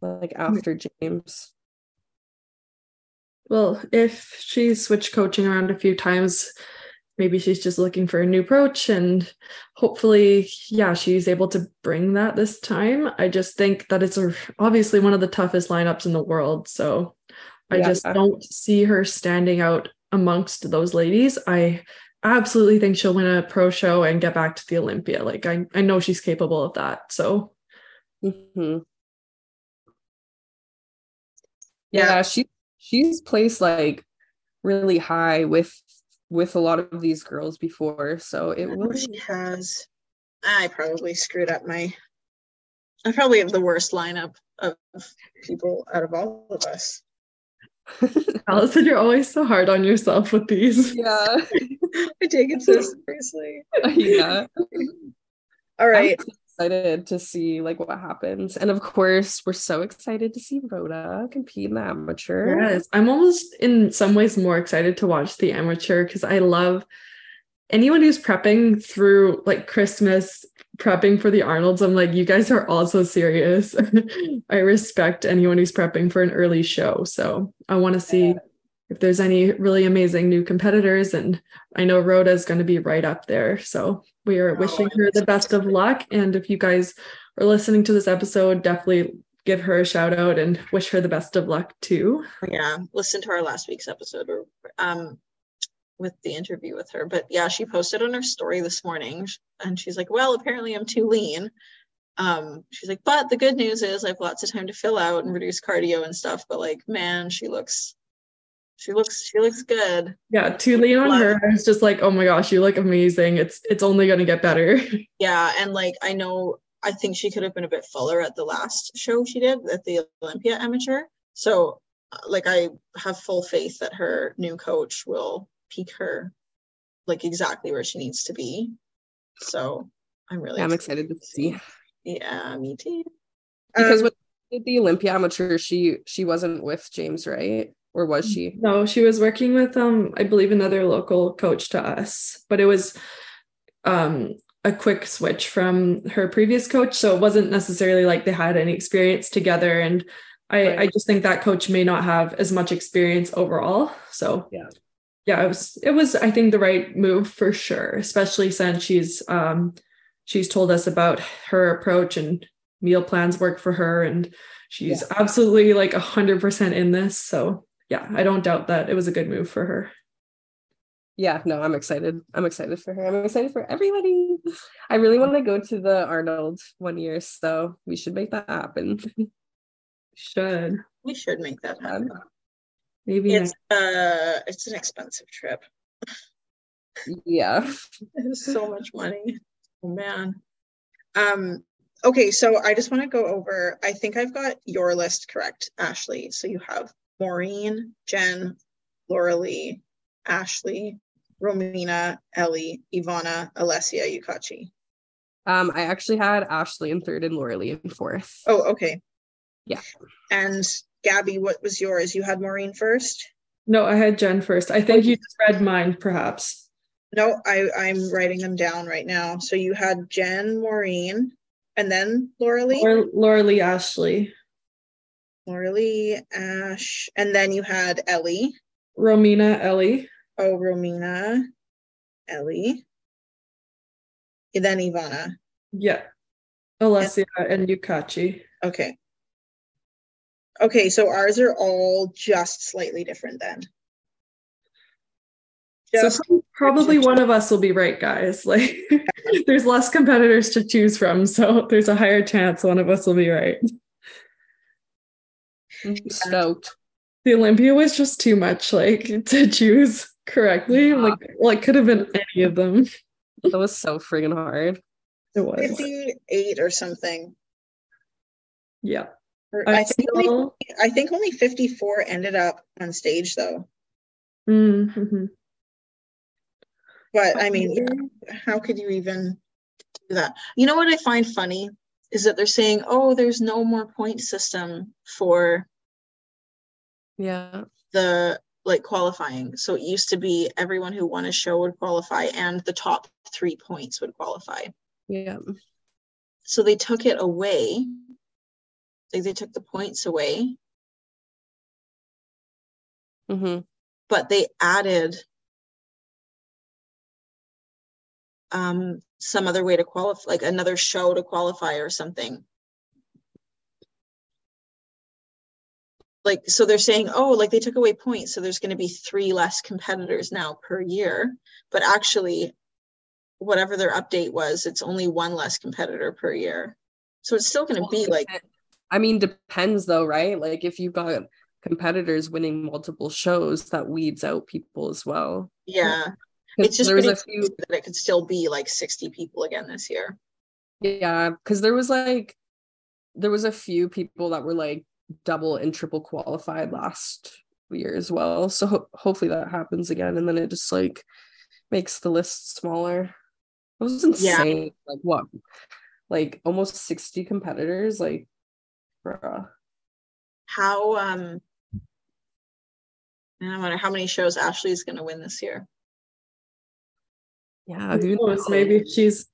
like after James. Well, if she's switched coaching around a few times, maybe she's just looking for a new approach and hopefully, yeah, she's able to bring that this time. I just think that it's a, obviously one of the toughest lineups in the world. So I Yeah. just don't see her standing out amongst those ladies. I absolutely think she'll win a pro show and get back to the Olympia. Like I, I know she's capable of that. So Mhm. Yeah. Yeah, she she's placed like really high with with a lot of these girls before, so it I will she has. I probably screwed up my. I probably have the worst lineup of people out of all of us. [laughs] Alison, you're always so hard on yourself with these. yeah, [laughs] I take it so [laughs] seriously. yeah. All right. Excited to see like what happens, and of course, we're so excited to see Rhoda compete in the amateur. Yes, I'm almost in some ways more excited to watch the amateur because I love anyone who's prepping through like Christmas, prepping for the Arnolds. I'm like, you guys are all so serious. [laughs] I respect anyone who's prepping for an early show. So I want to see if there's any really amazing new competitors. And I know Rhoda's going to be right up there. So we are Oh, wishing her the best of luck. And if you guys are listening to this episode, definitely give her a shout out and wish her the best of luck too. Yeah. Listen to our last week's episode or um with the interview with her. But yeah, she posted on her story this morning and she's like, Well, apparently I'm too lean. Um, she's like, but the good news is I have lots of time to fill out and reduce cardio and stuff. But like, man, she looks she looks she looks good. Yeah, to lean on her, I was just like, oh my gosh, you look amazing. It's it's only gonna get better. [laughs] Yeah, and like I know I think she could have been a bit fuller at the last show she did at the Olympia Amateur. So uh, like I have full faith that her new coach will peak her like exactly where she needs to be. So I'm really Yeah, I'm excited to see Yeah, me too. because Um, with with the Olympia amateur, she she wasn't with James, right? Or was she? No, she was working with um, I believe another local coach to us, but it was um a quick switch from her previous coach. So it wasn't necessarily like they had any experience together. And I, Right. I just think that coach may not have as much experience overall. So Yeah. yeah, it was it was I think the right move for sure, especially since she's um she's told us about her approach and meal plans work for her and she's absolutely like a hundred percent in this. So yeah, I don't doubt that it was a good move for her. Yeah, no, I'm excited. I'm excited for her. I'm excited for everybody. I really want to go to the Arnold one year, so we should make that happen. Should we should make that happen. maybe It's next. uh it's an expensive trip. yeah. It's [laughs] so much money. Oh man. Um okay, so I just want to go over I think I've got your list correct, Ashley. So you have Maureen, Jen, Lauralie, Ashley, Romina, Ellie, Ivana, Alessia, Yukachi. Um, I actually had Ashley in third and Lauralie in fourth. Oh, okay. Yeah. And Gabby, what was yours? You had Maureen first? No, I had Jen first. I think you just read mine, perhaps. No, I, I'm writing them down right now. So you had Jen, Maureen, and then Lauralie? Or Lauralie Ashley. Laura Ash, and then you had Ellie. Romina Ellie. Oh, Romina, Ellie. And then Ivana. Yeah. Alessia and Yukachi. Okay. Okay, so ours are all just slightly different then. Just so probably one of us will be right, guys. [laughs] Like there's less competitors to choose from, so there's a higher chance one of us will be right. I'm stoked. The Olympia was just too much, like [laughs] to choose correctly. Like, like could have been any of them. That was so friggin' hard. It was. 58 or something. Yeah. Or I I, think only, I think only 54 ended up on stage though. Mhm. But I mean, how could you even do that? You know what I find funny is that they're saying, oh, there's no more point system for Yeah. the like qualifying. So it used to be everyone who won a show would qualify and the top three points would qualify. Yeah. So they took it away. Like they took the points away, hmm but they added um some other way to qualify, like another show to qualify or something. Like, so they're saying, oh, like they took away points, so there's going to be three less competitors now per year. But actually, whatever their update was, it's only one less competitor per year. So it's still going to be like, I mean, depends though, right? Like if you've got competitors winning multiple shows, that weeds out people as well. yeah it's just there was pretty a few that it could still be like 60 people again this year. Yeah, because there was like there was a few people that were like double and triple qualified last year as well. So ho- hopefully that happens again, and then it just like makes the list smaller. It was Yeah. insane. Like what? Like almost sixty competitors. Like, bruh. How um I wonder how many shows Ashley's going to win this year. Yeah, who Who knows? knows? Maybe if she's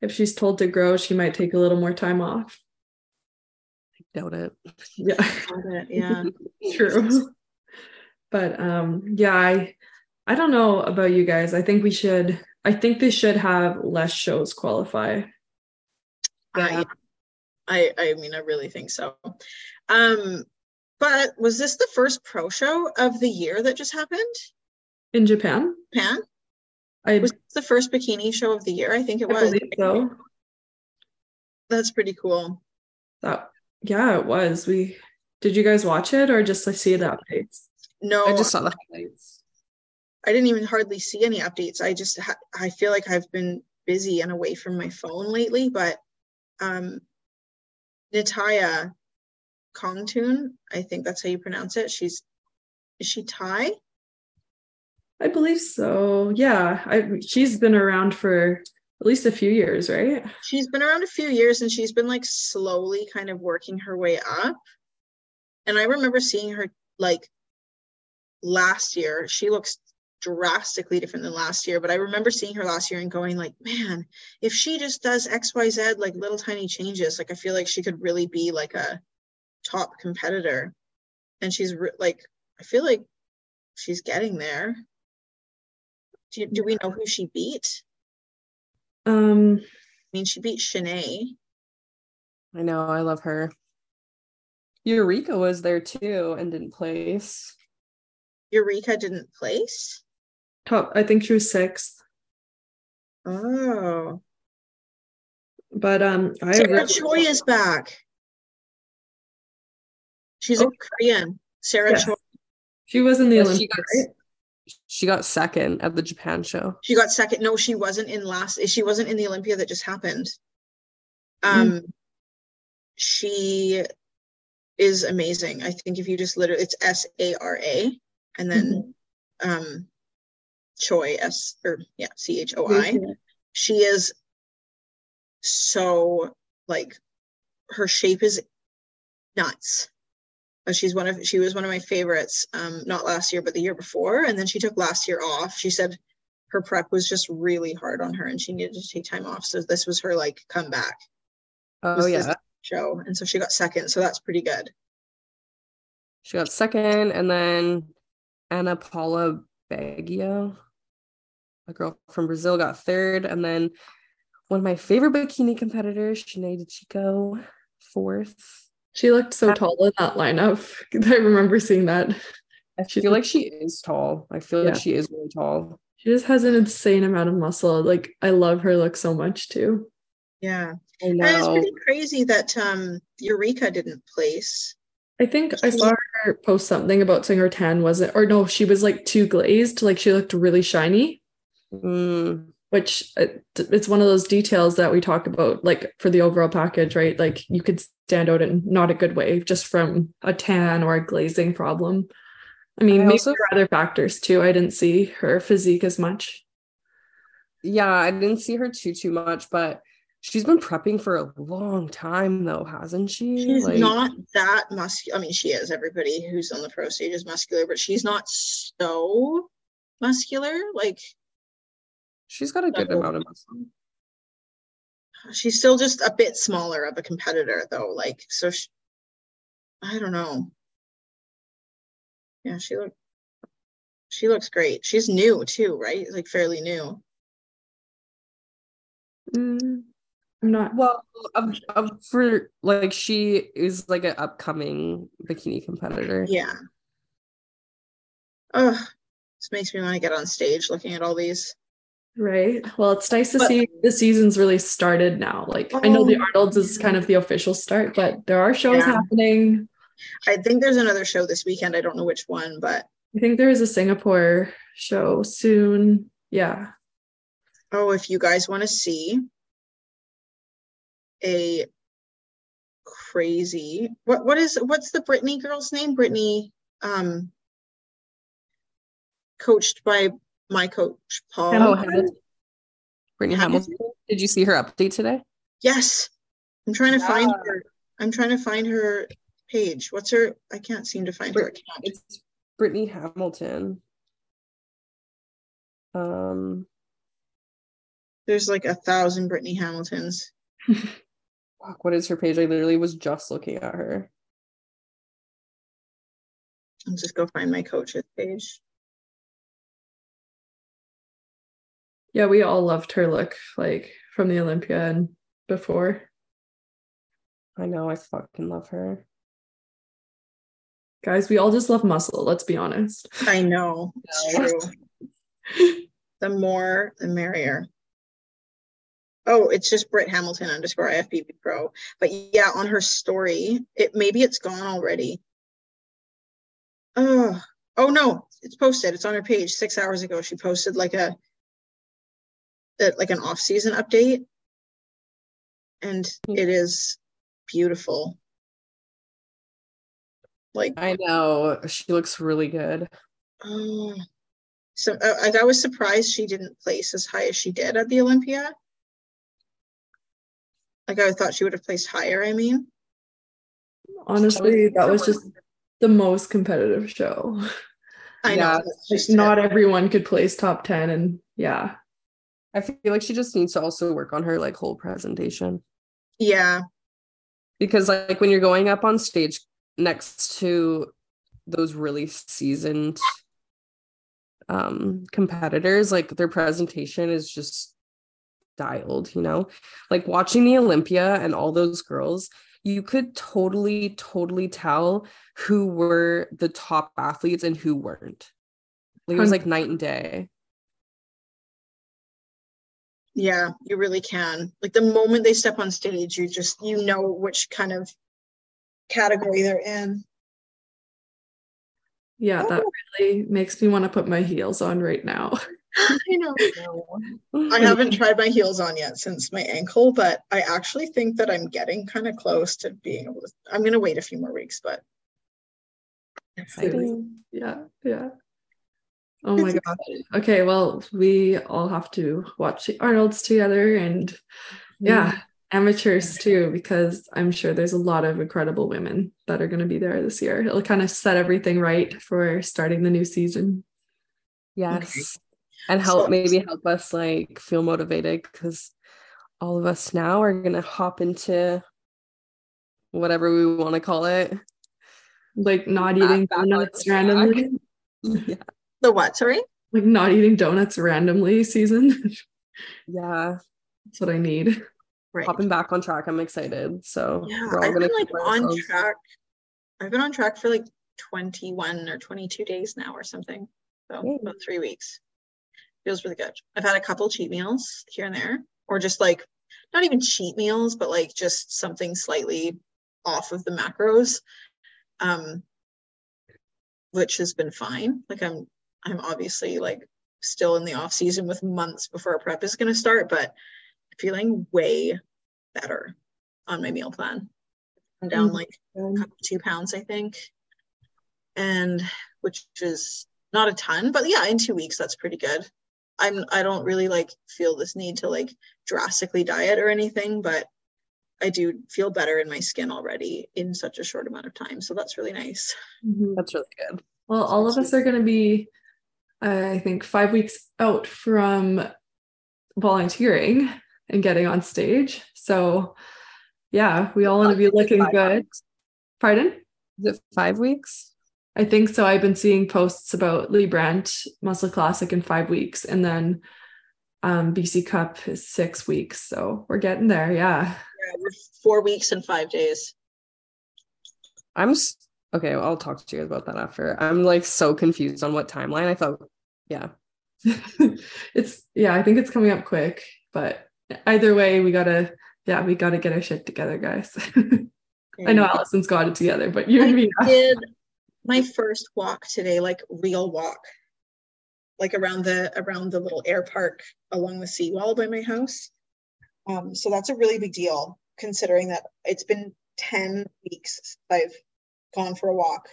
if she's told to grow, she might take a little more time off. Doubt it. Yeah, [laughs] Yeah. true. [laughs] But um, yeah, I I don't know about you guys. I think we should. I think they should have less shows qualify. I, I I mean I really think so. Um but was this the first pro show of the year that just happened? In Japan, japan I, Was this the first bikini show of the year? I think it I was. believe so. That's pretty cool. That yeah, it was. We did you guys watch it or just like see the updates? No, I just saw the highlights. I didn't even hardly see any updates. I just ha- I feel like I've been busy and away from my phone lately, but um Nataya Kongtun, I think that's how you pronounce it. She's is she Thai? I believe so. Yeah, I she's been around for at least a few years, right? She's been around a few years and she's been like slowly kind of working her way up. And I remember seeing her like last year. She looks drastically different than last year, but I remember seeing her last year and going like, man, if she just does XYZ like little tiny changes, like I feel like she could really be like a top competitor. And she's re- like I feel like she's getting there. Do, do we know who she beat? Um, I mean, she beat Shanae. I know. I love her. Eureka was there too and didn't place. Eureka didn't place. top. I think she was sixth, Oh, but um, I Sarah really- Choi is back. She's a Oh. Korean. Sarah Yes. Choi. she was in the Yeah, Olympics. she got right? She got second at the Japan show. She got second. No, she wasn't in last. She wasn't in the Olympia that just happened. Um, she is amazing. I think if you just literally, it's S A R A, and then um, Choi S or yeah C H O I. she is so like her shape is nuts she's one of she was one of my favorites um not last year but the year before. And then she took last year off. She said her prep was just really hard on her and she needed to take time off. So this was her like comeback. Oh yeah. show. And so she got second. So that's pretty good. She got second, and then Anna Paula Baggio, a girl from Brazil, got third, and then one of my favorite bikini competitors, Sinead Chico, fourth. She looked so tall in that lineup. [laughs] I remember seeing that. I She's- feel like she is tall. I feel Yeah. like she is really tall. She just has an insane amount of muscle. Like I love her look so much too. yeah I and it's pretty crazy that um eureka didn't place I think I saw her post something about saying her tan wasn't, or no, she was like too glazed, like she looked really shiny, Mm, which uh, it's one of those details that we talk about, like for the overall package, right? Like you could stand out in not a good way just from a tan or a glazing problem. I mean, I maybe also- there are other factors too. I didn't see her physique as much. yeah, I didn't see her too too much, but she's been prepping for a long time though, hasn't she? She's Like, not that muscular. I mean, she is. Everybody who's on the pro stage is muscular, but she's not so muscular. Like she's got a good amount of muscle. she's still just a bit smaller of a competitor, though. Like so, she, I don't know. Yeah, she look. She looks great. She's new too, right? Like fairly new. Mm, I'm not. Well, um, um, for like she is like an upcoming bikini competitor. Yeah. Oh, this makes me want to get on stage looking at all these. Right. Well, it's nice to But- see the season's really started now. Like I know the Oh, Arnold's is kind of the official start, but there are shows Yeah. happening. I think there's another show this weekend. I don't know which one, but I think there is a Singapore show soon. Yeah. oh, if you guys want to see a crazy what what is what's the Brittany girl's name? Brittany um coached by my coach Paul. Oh, Hamilton? Hamilton. Brittany Hamilton? Hamilton. Did you see her update today? Yes. I'm trying to find her. I'm trying to find her page. What's her I can't seem to find her account. It's Brittany Hamilton. Um, There's like a thousand Brittany Hamiltons. fuck, what is her page? I literally was just looking at her. I'll just go find my coach's page. Yeah, we all loved her look like from the Olympia and before. I know, I fucking love her. Guys, we all just love muscle, let's be honest. I know. It's [laughs] true. the more, the merrier. Oh, it's just Britt Hamilton underscore IFBB Pro. But yeah, on her story, it maybe it's gone already. Oh, oh no, it's posted. It's on her page. Six hours ago, she posted like a, a like an off-season update, and Hmm. it is beautiful. Like I know, she looks really good. Oh, so uh, like I was surprised she didn't place as high as she did at the Olympia. Like I thought she would have placed higher. I mean, Honestly, that was just the most competitive show. I Yeah, know just not it. everyone could place top 10 and yeah. I feel like she just needs to also work on her like whole presentation. Yeah, because like when you're going up on stage next to those really seasoned um competitors like their presentation is just dialed you know? Like watching the olympia and all those girls you could totally totally tell who were the top athletes and who weren't. Like it was like night and day yeah, you really can. Like the moment they step on stage, you just you know which kind of category they're in. Yeah, that oh. really makes me want to put my heels on right now. [laughs] I know. I haven't [laughs] tried my heels on yet since my ankle, but I actually think that I'm getting kind of close to being able to. I'm gonna wait a few more weeks, but Exciting. Yeah, yeah. Oh my god. Okay, well, we all have to watch the Arnold's together and yeah, amateurs too, because I'm sure there's a lot of incredible women that are going to be there this year. It'll kind of set everything right for starting the new season. Yes. And help So- maybe help us like feel motivated because all of us now are gonna hop into whatever we want to call it. Like not Back- eating back donuts randomly. [laughs] yeah. The what? Sorry. Like not eating donuts randomly season. [laughs] Yeah. That's what I need. Right. Hopping back on track. I'm excited. So Yeah, we're all I've been like on ourselves- track. I've been on track for like 21 or 22 days now or something. So Yay. about three weeks. Feels really good. I've had a couple cheat meals here and there, or just like not even cheat meals, but like just something slightly off of the macros. um, which has been fine. Like I'm, I'm obviously like still in the off season with months before prep is going to start, but feeling way better on my meal plan. I'm down Mm. like a couple, two pounds, I think, and which is not a ton, but yeah, in two weeks that's pretty good. I'm I don't really like feel this need to like drastically diet or anything, but I do feel better in my skin already in such a short amount of time. So that's really nice. Mhm. That's really good. Well, all of us are going to be, I think, five weeks out from volunteering and getting on stage. So, yeah, we all want to be looking good. weeks. Pardon? Is it five weeks? I think so. I've been seeing posts about Lee Brandt Muscle Classic in five weeks, and then um, BC Cup is six weeks. So we're getting there. Yeah. Yeah, we're four weeks and five days. I'm s- okay. I'll talk to you about that after. I'm like so confused on what timeline. I thought, yeah, [laughs] it's yeah, I think it's coming up quick, but either way, we gotta yeah, we gotta get our shit together, guys. [laughs] I know Alison's got it together, but you and me. [laughs] Did my first walk today, like real walk, like around the around the little air park along the seawall by my house. Um, so that's a really big deal, considering that it's been 10 weeks since I've gone for a walk.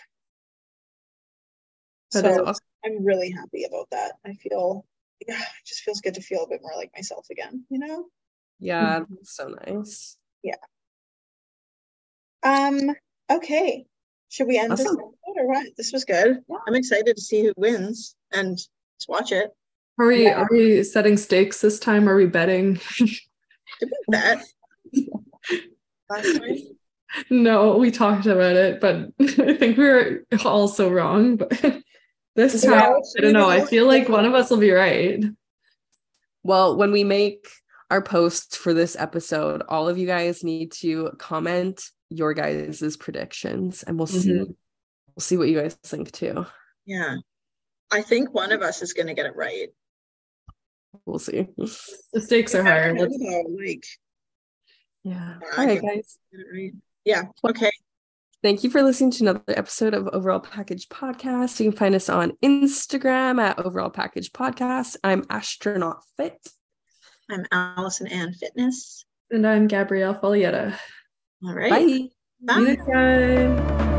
That so is awesome. I'm really happy about that. I feel yeah, it just feels good to feel a bit more like myself again, you know? yeah, Mhm. that's so nice. Yeah. Um, okay. Should we end this Awesome. episode or what? This was good. Yeah. I'm excited to see who wins and let's watch it. Are we Yeah. are we setting stakes this time? Are we betting? Did we bet [laughs] last time? no, we talked about it, but [laughs] I think we were also wrong. But this Yeah, time, I don't know. I feel like one of us will be right. Well, when we make our posts for this episode, all of you guys need to comment your guys' predictions, and we'll see. Mhm. We'll see what you guys think too. Yeah. I think one of us is going to get it right. We'll see. The stakes are higher. Like, Yeah. Yeah, All I right, think- guys. right. Yeah. Okay. Thank you for listening to another episode of Overall Package Podcast. You can find us on Instagram at Overall Package Podcast. I'm Astronaut Fit. I'm Alison Anne Fitness. and I'm Gabrielle Foglietta. All right. Bye. Bye.